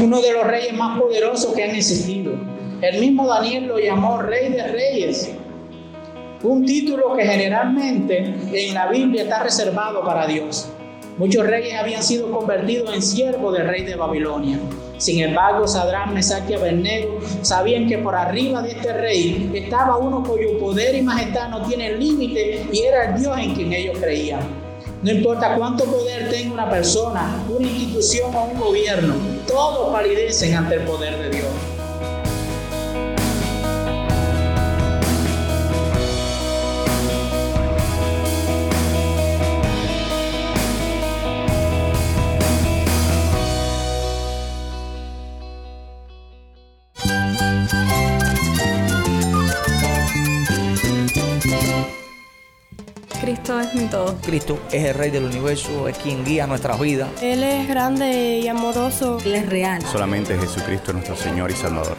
uno de los reyes más poderosos que han existido. El mismo Daniel lo llamó Rey de Reyes. Un título que generalmente en la Biblia está reservado para Dios. Muchos reyes habían sido convertidos en siervos del rey de Babilonia. Sin embargo, Sadrán, Mesach y Abednego sabían que por arriba de este rey estaba uno cuyo poder y majestad no tienen límite y era el Dios en quien ellos creían. No importa cuánto poder tenga una persona, una institución o un gobierno, todos palidecen ante el poder de Dios. Cristo es mi todo. Cristo es el Rey del universo, es quien guía nuestras vidas. Él es grande y amoroso. Él es real. Solamente Jesucristo es nuestro Señor y Salvador.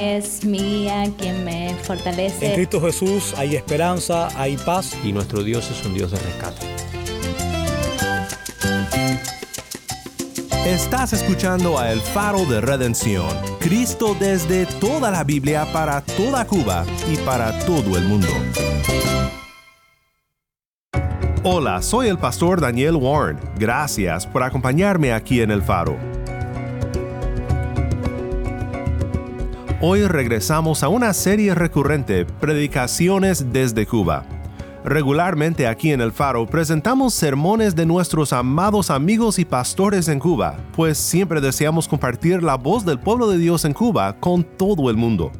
Es mi guía quien me fortalece. En Cristo Jesús hay esperanza, hay paz. Y nuestro Dios es un Dios de rescate. Estás escuchando a El Faro de Redención. Cristo desde toda la Biblia para toda Cuba y para todo el mundo. Hola, soy el pastor Daniel Warren. Gracias por acompañarme aquí en El Faro. Hoy regresamos a una serie recurrente, Predicaciones desde Cuba. Regularmente aquí en El Faro presentamos sermones de nuestros amados amigos y pastores en Cuba, pues siempre deseamos compartir la voz del pueblo de Dios en Cuba con todo el mundo.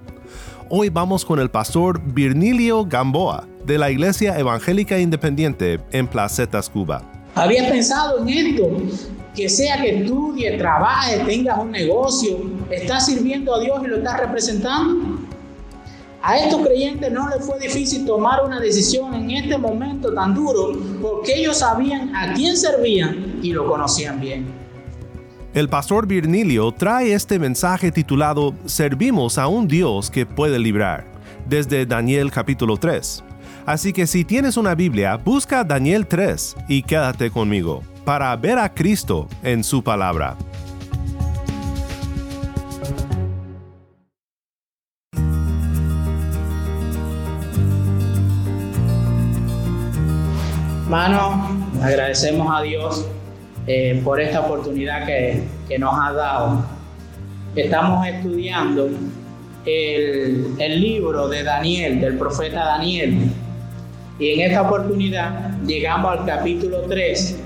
Hoy vamos con el pastor Virnilio Gamboa, de la Iglesia Evangélica Independiente en Placetas, Cuba. ¿Habías pensado en esto? Que sea que estudie, trabaje, tengas un negocio, estás sirviendo a Dios y lo estás representando. A estos creyentes no les fue difícil tomar una decisión en este momento tan duro porque ellos sabían a quién servían y lo conocían bien. El pastor Virnilio trae este mensaje titulado Servimos a un Dios que puede librar, desde Daniel capítulo 3. Así que si tienes una Biblia, busca Daniel 3 y quédate conmigo para ver a Cristo en su palabra. Hermano, agradecemos a Dios eh, por esta oportunidad que, que, nos ha dado. Estamos estudiando el, el libro de Daniel, del profeta Daniel. Y en esta oportunidad llegamos al capítulo 3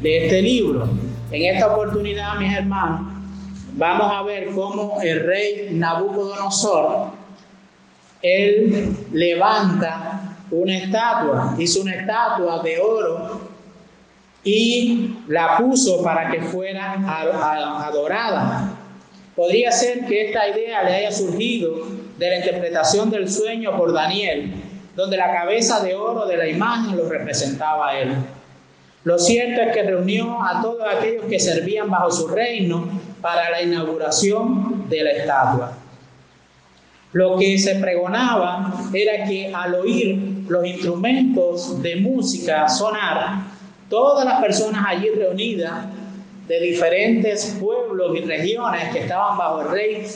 de este libro. En esta oportunidad, mis hermanos, vamos a ver cómo el rey Nabucodonosor, él levanta una estatua, hizo una estatua de oro y la puso para que fuera adorada. Podría ser que esta idea le haya surgido de la interpretación del sueño por Daniel, donde la cabeza de oro de la imagen lo representaba él. Lo cierto es que reunió a todos aquellos que servían bajo su reino para la inauguración de la estatua. Lo que se pregonaba era que al oír los instrumentos de música sonar, todas las personas allí reunidas de diferentes pueblos y regiones que estaban bajo el rey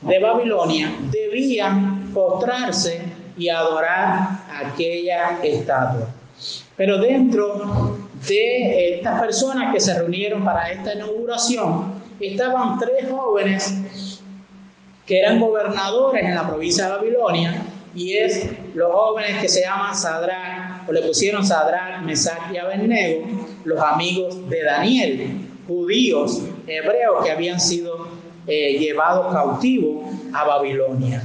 de Babilonia debían postrarse y adorar aquella estatua. Pero dentro de estas personas que se reunieron para esta inauguración estaban tres jóvenes que eran gobernadores en la provincia de Babilonia y es los jóvenes que se llaman Sadrach, o le pusieron Sadrach, Mesach y Abednego, los amigos de Daniel, judíos, hebreos que habían sido eh, llevados cautivos a Babilonia.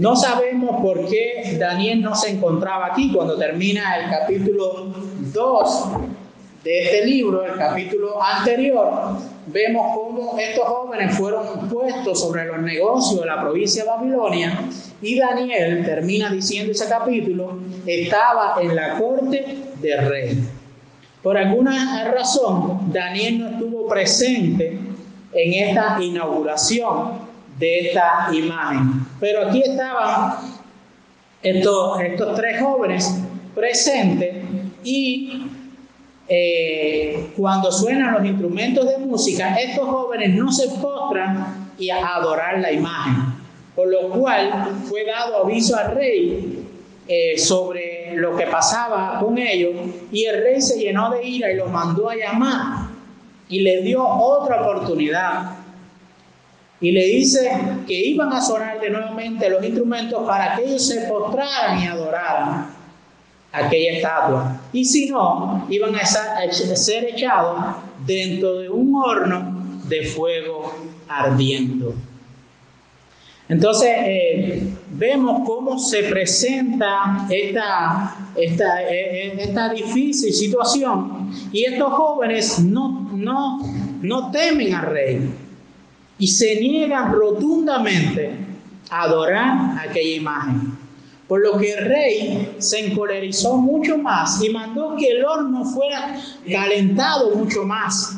No sabemos por qué Daniel no se encontraba aquí cuando termina el capítulo 2 de este libro, el capítulo anterior. Vemos cómo estos jóvenes fueron puestos sobre los negocios de la provincia de Babilonia y Daniel, termina diciendo ese capítulo, estaba en la corte del rey. Por alguna razón, Daniel no estuvo presente en esta inauguración de esta imagen. Pero aquí estaban estos, estos tres jóvenes presentes y eh, cuando suenan los instrumentos de música, estos jóvenes no se postran y a adorar la imagen, por lo cual fue dado aviso al rey eh, sobre lo que pasaba con ellos y el rey se llenó de ira y los mandó a llamar y le dio otra oportunidad y le dice que iban a sonar de nuevamente los instrumentos para que ellos se postraran y adoraran aquella estatua. Y si no, iban a ser echados dentro de un horno de fuego ardiendo. Entonces, eh, vemos cómo se presenta esta, esta, eh, eh, esta difícil situación y estos jóvenes no, no, no temen al rey y se niegan rotundamente a adorar aquella imagen. Por lo que el rey se encolerizó mucho más y mandó que el horno fuera calentado mucho más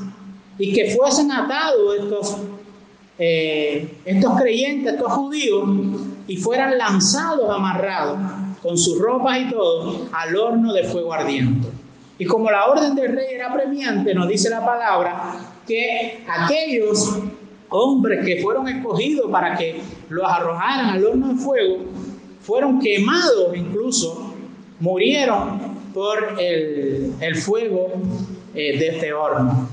y que fuesen atados estos, eh, estos creyentes, estos judíos, y fueran lanzados amarrados con sus ropas y todo al horno de fuego ardiente. Y como la orden del rey era premiante, nos dice la palabra que aquellos hombres que fueron escogidos para que los arrojaran al horno de fuego, fueron quemados incluso, murieron por el, fuego eh, de este horno.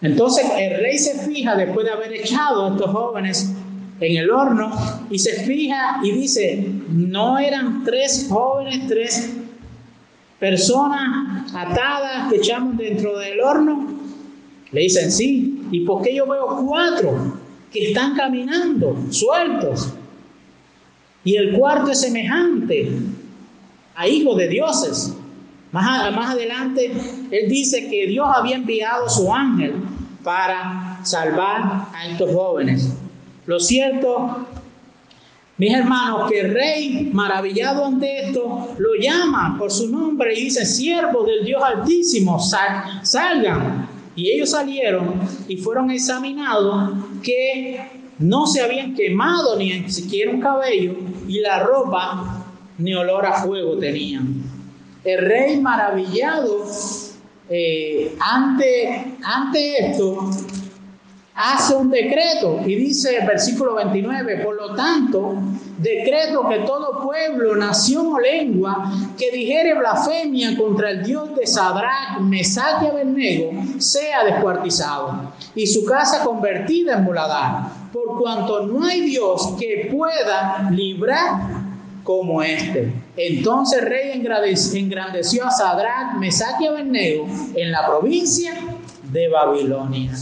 Entonces el rey se fija después de haber echado a estos jóvenes en el horno y se fija y dice, no eran tres jóvenes, tres personas atadas que echamos dentro del horno. Le dicen, sí, ¿y por qué yo veo cuatro que están caminando sueltos? Y el cuarto es semejante a hijo de dioses. Más, más adelante, él dice que Dios había enviado su ángel para salvar a estos jóvenes. Lo cierto, mis hermanos, que el rey, maravillado ante esto, lo llama por su nombre y dice, siervo del Dios Altísimo, salgan. Y ellos salieron y fueron examinados que no se habían quemado ni siquiera un cabello y la ropa ni olor a fuego tenían. El rey maravillado eh, ante, ante esto hace un decreto y dice el versículo 29, por lo tanto, decreto que todo pueblo, nación o lengua que dijere blasfemia contra el Dios de Sadrach, Mesach y Abednego sea descuartizado y su casa convertida en muladar, por cuanto no hay Dios que pueda librar como este. Entonces el rey engrandeció a Sadrach, Mesach y Abednego en la provincia de Babilonia.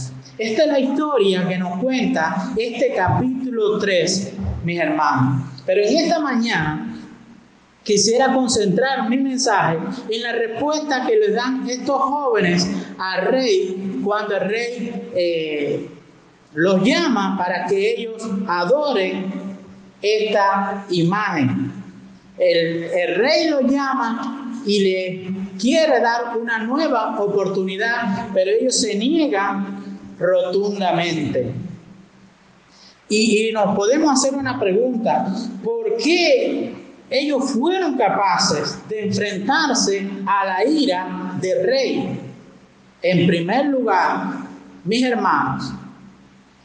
Esta es la historia que nos cuenta este capítulo 3, mis hermanos. Pero en esta mañana quisiera concentrar mi mensaje en la respuesta que le dan estos jóvenes al rey cuando el rey eh, los llama para que ellos adoren esta imagen. El, el rey los llama y le quiere dar una nueva oportunidad, pero ellos se niegan rotundamente. Y, nos podemos hacer una pregunta, ¿por qué ellos fueron capaces de enfrentarse a la ira del rey? En primer lugar, mis hermanos,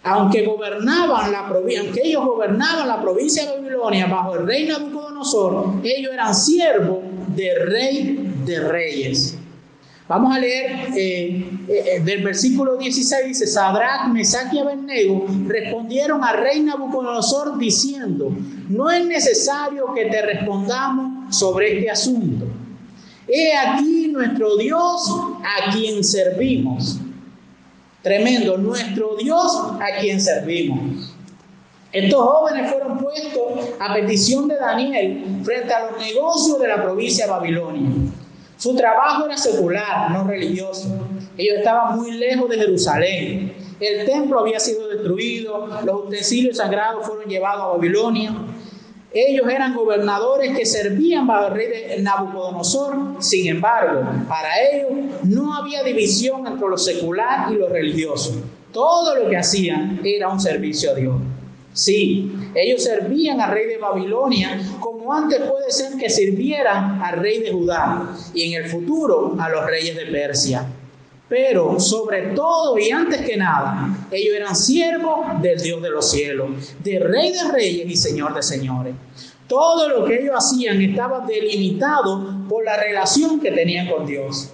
aunque gobernaban la provincia, aunque ellos gobernaban la provincia de Babilonia bajo el rey Nabucodonosor, ellos eran siervos del rey de reyes. Vamos a leer eh, eh, del versículo 16, dice, Sadrach, Mesach y Abednego respondieron al rey Nabucodonosor diciendo, no es necesario que te respondamos sobre este asunto. He aquí nuestro Dios a quien servimos. Tremendo, nuestro Dios a quien servimos. Estos jóvenes fueron puestos a petición de Daniel frente a los negocios de la provincia de Babilonia. Su trabajo era secular, no religioso. Ellos estaban muy lejos de Jerusalén. El templo había sido destruido, los utensilios sagrados fueron llevados a Babilonia. Ellos eran gobernadores que servían bajo el rey de Nabucodonosor. Sin embargo, para ellos no había división entre lo secular y lo religioso. Todo lo que hacían era un servicio a Dios. Sí, ellos servían al rey de Babilonia como antes puede ser que sirvieran al rey de Judá y en el futuro a los reyes de Persia. Pero sobre todo y antes que nada, ellos eran siervos del Dios de los cielos, de Rey de Reyes y Señor de Señores. Todo lo que ellos hacían estaba delimitado por la relación que tenían con Dios.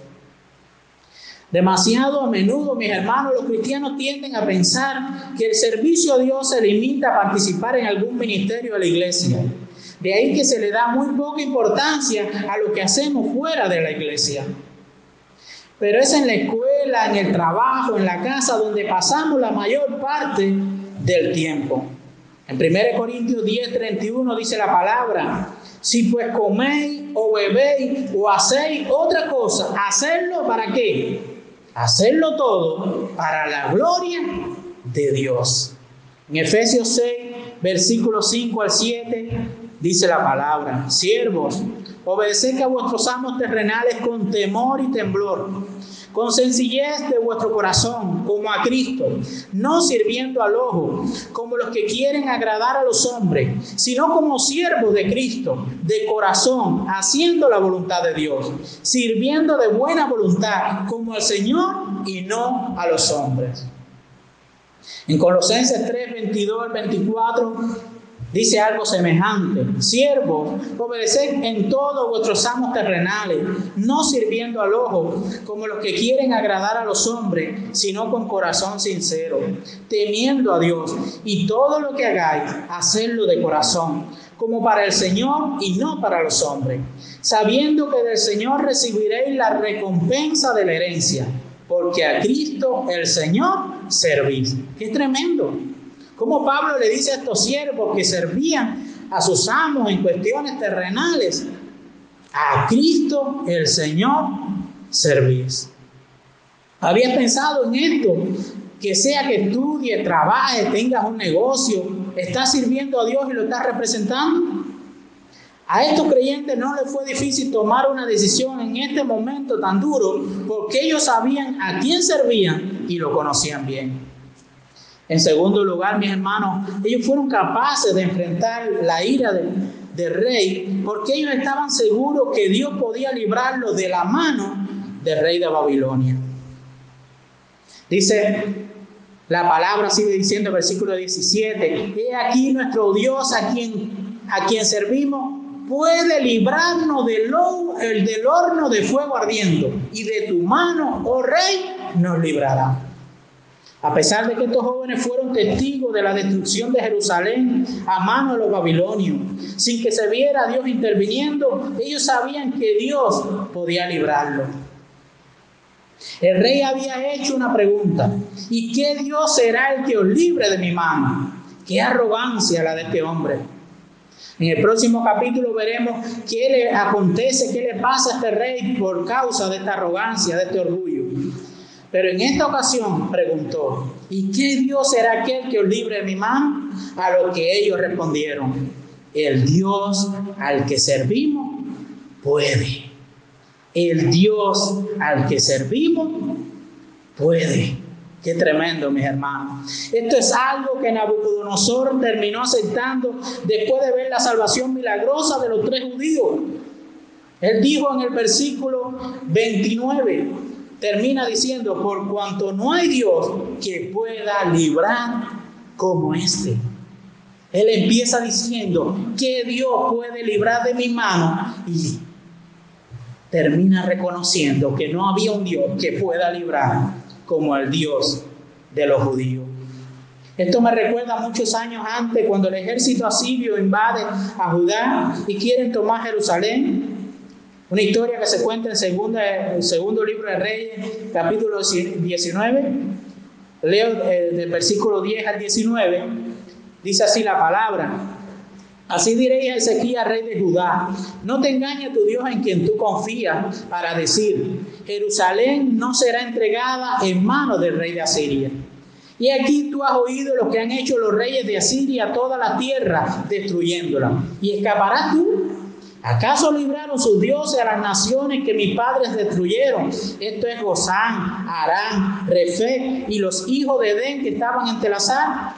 Demasiado a menudo, mis hermanos, los cristianos tienden a pensar que el servicio a Dios se limita a participar en algún ministerio de la iglesia. De ahí que se le da muy poca importancia a lo que hacemos fuera de la iglesia. Pero es en la escuela, en el trabajo, en la casa, donde pasamos la mayor parte del tiempo. En 1 Corintios 10, 31 dice la palabra, si pues coméis o bebéis o hacéis otra cosa, hacerlo para qué? Hacerlo todo para la gloria de Dios. En Efesios 6, versículos 5 al 7, dice la palabra, siervos, obedeced a vuestros amos terrenales con temor y temblor con sencillez de vuestro corazón, como a Cristo, no sirviendo al ojo, como los que quieren agradar a los hombres, sino como siervos de Cristo, de corazón, haciendo la voluntad de Dios, sirviendo de buena voluntad, como al Señor y no a los hombres. En Colosenses 3, 22 al 24 Dice algo semejante, siervos, obedeced en todos vuestros amos terrenales, no sirviendo al ojo como los que quieren agradar a los hombres, sino con corazón sincero, temiendo a Dios, y todo lo que hagáis, hacedlo de corazón, como para el Señor y no para los hombres, sabiendo que del Señor recibiréis la recompensa de la herencia, porque a Cristo el Señor servís. Qué tremendo. Como Pablo le dice a estos siervos que servían a sus amos en cuestiones terrenales, a Cristo el Señor servís. ¿Habías pensado en esto? Que sea que estudie, trabaje, tengas un negocio, estás sirviendo a Dios y lo estás representando. A estos creyentes no les fue difícil tomar una decisión en este momento tan duro porque ellos sabían a quién servían y lo conocían bien. En segundo lugar, mis hermanos, ellos fueron capaces de enfrentar la ira del rey porque ellos estaban seguros que Dios podía librarlos de la mano del rey de Babilonia. Dice, la palabra sigue diciendo en versículo 17, he aquí nuestro Dios a quien, a quien servimos puede librarnos del, del horno de fuego ardiendo y de tu mano, oh rey, nos librará. A pesar de que estos jóvenes fueron testigos de la destrucción de Jerusalén a mano de los babilonios, sin que se viera a Dios interviniendo, ellos sabían que Dios podía librarlo. El rey había hecho una pregunta, ¿y qué Dios será el que os libre de mi mano? Qué arrogancia la de este hombre. En el próximo capítulo veremos qué le acontece, qué le pasa a este rey por causa de esta arrogancia, de este orgullo. Pero en esta ocasión preguntó, ¿y qué Dios será aquel que os libre de mi mano? A lo que ellos respondieron, el Dios al que servimos puede. El Dios al que servimos puede. Qué tremendo, mis hermanos. Esto es algo que Nabucodonosor terminó aceptando después de ver la salvación milagrosa de los tres judíos. Él dijo en el versículo 29, termina diciendo, por cuanto no hay Dios que pueda librar como este. Él empieza diciendo que Dios puede librar de mi mano y termina reconociendo que no había un Dios que pueda librar como el Dios de los judíos. Esto me recuerda muchos años antes cuando el ejército asirio invade a Judá y quieren tomar Jerusalén. Una historia que se cuenta en segunda, el segundo libro de Reyes, capítulo 19. Leo eh, del versículo 10 al 19. Dice así la palabra. Así diréis a Ezequiel, rey de Judá, no te engañe tu Dios en quien tú confías para decir, Jerusalén no será entregada en manos del rey de Asiria. Y aquí tú has oído lo que han hecho los reyes de Asiria toda la tierra, destruyéndola. ¿Y escaparás tú? ¿Acaso libraron sus dioses a las naciones que mis padres destruyeron? Esto es Gozán, Arán, Refe y los hijos de Edén que estaban en Telazar.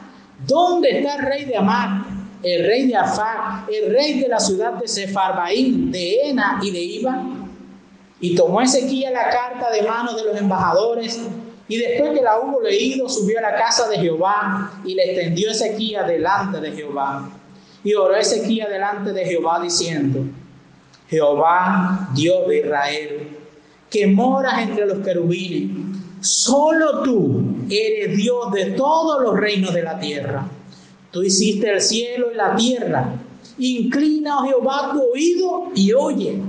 ¿Dónde está el rey de Amar, el rey de Afar, el rey de la ciudad de Sefarbaín, de Ena y de Iba? Y tomó Ezequiel la carta de manos de los embajadores y después que la hubo leído, subió a la casa de Jehová y le extendió Ezequiel delante de Jehová. Y oró Ezequiel delante de Jehová diciendo, Jehová, Dios de Israel, que moras entre los querubines, solo tú eres Dios de todos los reinos de la tierra. Tú hiciste el cielo y la tierra. Inclina, oh Jehová, tu oído y oye.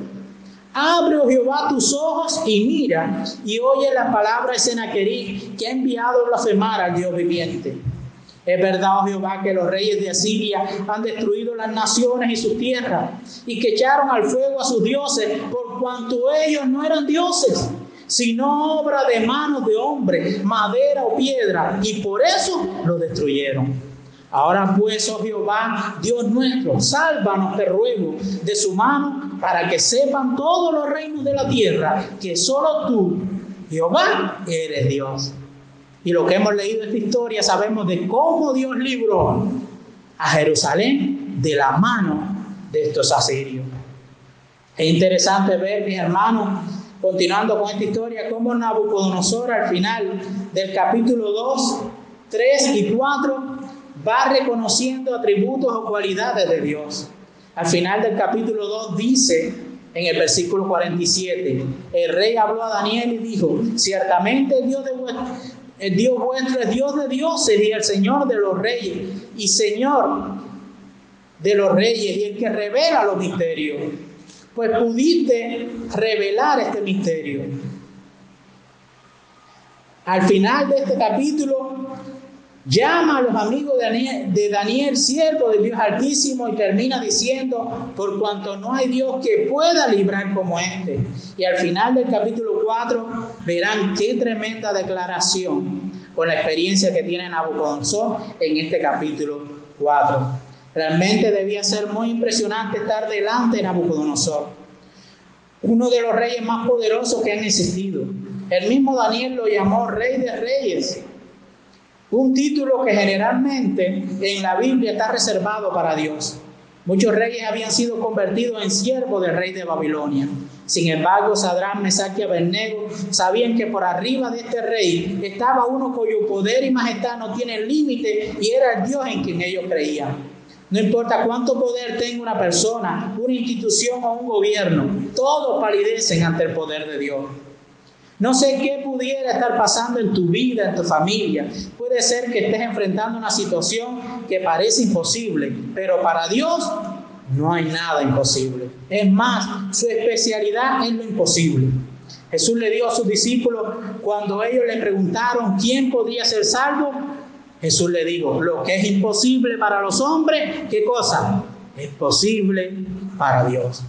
Abre, oh Jehová, tus ojos y mira, y oye la palabra de Senaquerí, que ha enviado a blasfemar al Dios viviente. Es verdad, oh Jehová, que los reyes de Asiria han destruido las naciones y sus tierras, y que echaron al fuego a sus dioses, por cuanto ellos no eran dioses, sino obra de manos de hombres, madera o piedra, y por eso lo destruyeron. Ahora pues, oh Jehová, Dios nuestro, sálvanos, te ruego, de su mano, para que sepan todos los reinos de la tierra que solo tú, Jehová, eres Dios. Y lo que hemos leído esta historia, sabemos de cómo Dios libró a Jerusalén de la mano de estos asirios. Es interesante ver, mis hermanos, continuando con esta historia, cómo Nabucodonosor al final del capítulo 2, 3 y 4 va reconociendo atributos o cualidades de Dios. Al final del capítulo 2 dice en el versículo 47, el rey habló a Daniel y dijo, ciertamente Dios, de vuestro, el Dios vuestro es Dios de dioses y el Señor de los reyes y Señor de los reyes y el que revela los misterios. Pues pudiste revelar este misterio. Al final de este capítulo Llama a los amigos de Daniel, de Daniel, siervo del Dios Altísimo, y termina diciendo, por cuanto no hay Dios que pueda librar como este. Y al final del capítulo 4 verán qué tremenda declaración con la experiencia que tiene Nabucodonosor en este capítulo 4. Realmente debía ser muy impresionante estar delante de Nabucodonosor, uno de los reyes más poderosos que han existido. El mismo Daniel lo llamó rey de reyes un título que generalmente en la Biblia está reservado para Dios. Muchos reyes habían sido convertidos en siervos del rey de Babilonia. Sin embargo, Sadrán, Mesach y Abednego sabían que por arriba de este rey estaba uno cuyo poder y majestad no tienen límite y era el Dios en quien ellos creían. No importa cuánto poder tenga una persona, una institución o un gobierno, todos palidecen ante el poder de Dios. No sé qué pudiera estar pasando en tu vida, en tu familia. Puede ser que estés enfrentando una situación que parece imposible, pero para Dios no hay nada imposible. Es más, su especialidad es lo imposible. Jesús le dio a sus discípulos cuando ellos le preguntaron quién podía ser salvo. Jesús le dijo, lo que es imposible para los hombres, ¿qué cosa? Es posible para Dios.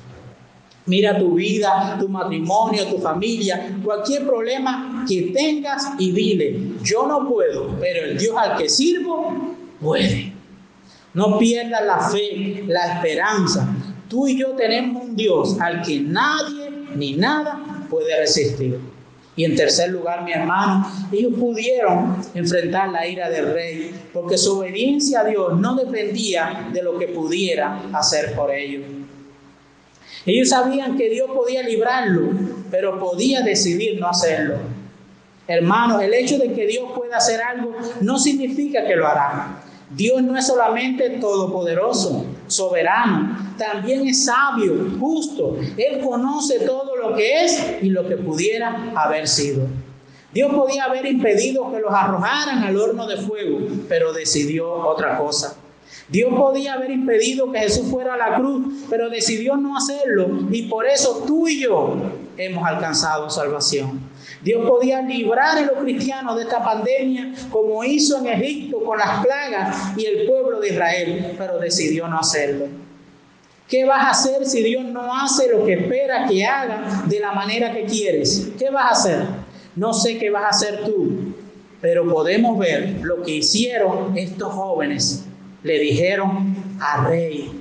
Mira tu vida, tu matrimonio, tu familia, cualquier problema que tengas y dile, yo no puedo, pero el Dios al que sirvo puede. No pierdas la fe, la esperanza. Tú y yo tenemos un Dios al que nadie ni nada puede resistir. Y en tercer lugar, mi hermano, ellos pudieron enfrentar la ira del rey, porque su obediencia a Dios no dependía de lo que pudiera hacer por ellos. Ellos sabían que Dios podía librarlo, pero podía decidir no hacerlo. Hermanos, el hecho de que Dios pueda hacer algo no significa que lo hará. Dios no es solamente todopoderoso, soberano, también es sabio, justo. Él conoce todo lo que es y lo que pudiera haber sido. Dios podía haber impedido que los arrojaran al horno de fuego, pero decidió otra cosa. Dios podía haber impedido que Jesús fuera a la cruz, pero decidió no hacerlo y por eso tú y yo hemos alcanzado salvación. Dios podía librar a los cristianos de esta pandemia como hizo en Egipto con las plagas y el pueblo de Israel, pero decidió no hacerlo. ¿Qué vas a hacer si Dios no hace lo que espera que haga de la manera que quieres? ¿Qué vas a hacer? No sé qué vas a hacer tú, pero podemos ver lo que hicieron estos jóvenes le dijeron al rey,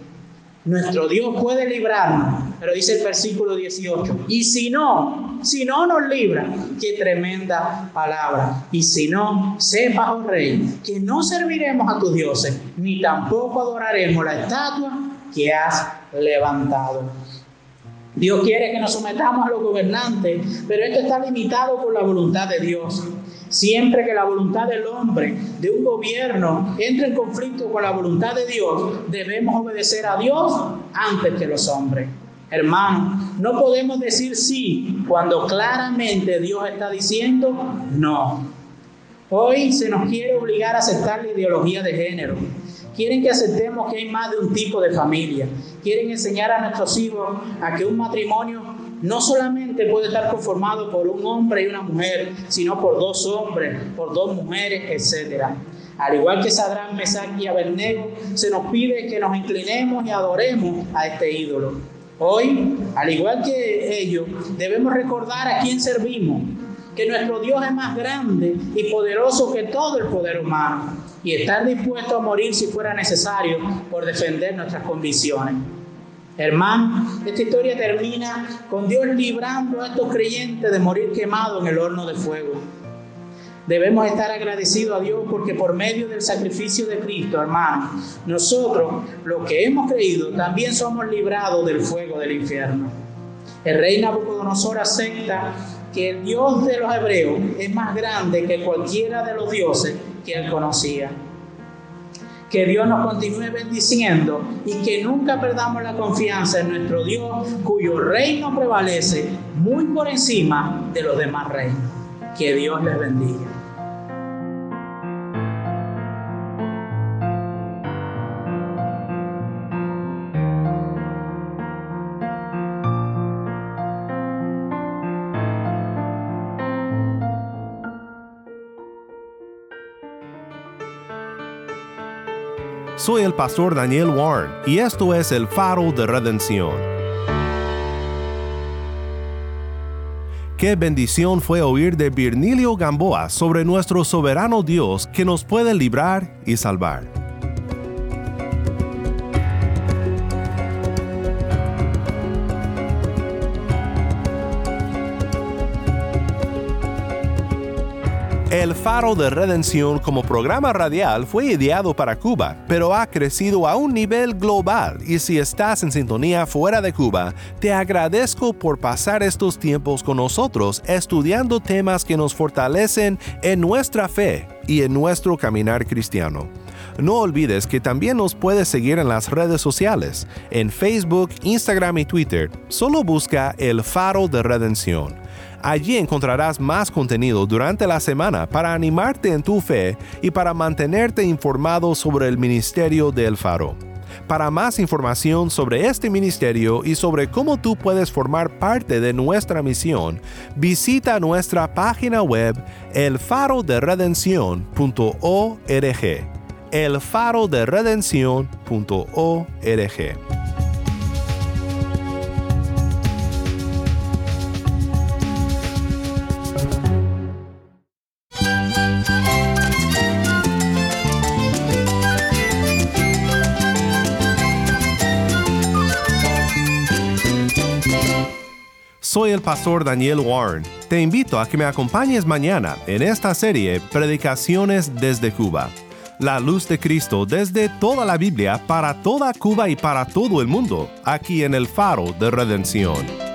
nuestro Dios puede librarnos, pero dice el versículo 18, y si no, si no nos libra, qué tremenda palabra. Y si no, sepas, oh rey, que no serviremos a tus dioses, ni tampoco adoraremos la estatua que has levantado. Dios quiere que nos sometamos a los gobernantes, pero esto está limitado por la voluntad de Dios. Siempre que la voluntad del hombre, de un gobierno, entre en conflicto con la voluntad de Dios, debemos obedecer a Dios antes que los hombres. Hermano, no podemos decir sí cuando claramente Dios está diciendo no. Hoy se nos quiere obligar a aceptar la ideología de género. Quieren que aceptemos que hay más de un tipo de familia. Quieren enseñar a nuestros hijos a que un matrimonio no solamente puede estar conformado por un hombre y una mujer, sino por dos hombres, por dos mujeres, etc. Al igual que Sadrán, Mesach y Abednego, se nos pide que nos inclinemos y adoremos a este ídolo. Hoy, al igual que ellos, debemos recordar a quién servimos, que nuestro Dios es más grande y poderoso que todo el poder humano, y estar dispuesto a morir si fuera necesario por defender nuestras convicciones. Hermano, esta historia termina con Dios librando a estos creyentes de morir quemados en el horno de fuego. Debemos estar agradecidos a Dios porque por medio del sacrificio de Cristo, hermano, nosotros, los que hemos creído, también somos librados del fuego del infierno. El rey Nabucodonosor acepta que el Dios de los hebreos es más grande que cualquiera de los dioses que él conocía. Que Dios nos continúe bendiciendo y que nunca perdamos la confianza en nuestro Dios, cuyo reino prevalece muy por encima de los demás reinos. Que Dios les bendiga. Soy el pastor Daniel Warren y esto es el faro de redención. Qué bendición fue oír de Virnilio Gamboa sobre nuestro soberano Dios que nos puede librar y salvar. El Faro de Redención como programa radial fue ideado para Cuba, pero ha crecido a un nivel global y si estás en sintonía fuera de Cuba, te agradezco por pasar estos tiempos con nosotros estudiando temas que nos fortalecen en nuestra fe y en nuestro caminar cristiano. No olvides que también nos puedes seguir en las redes sociales, en Facebook, Instagram y Twitter. Solo busca el Faro de Redención. Allí encontrarás más contenido durante la semana para animarte en tu fe y para mantenerte informado sobre el ministerio del Faro. Para más información sobre este ministerio y sobre cómo tú puedes formar parte de nuestra misión, visita nuestra página web elfaroderedención.org. elfaroderedención.org. el pastor Daniel Warren. Te invito a que me acompañes mañana en esta serie Predicaciones desde Cuba. La luz de Cristo desde toda la Biblia para toda Cuba y para todo el mundo, aquí en el faro de redención.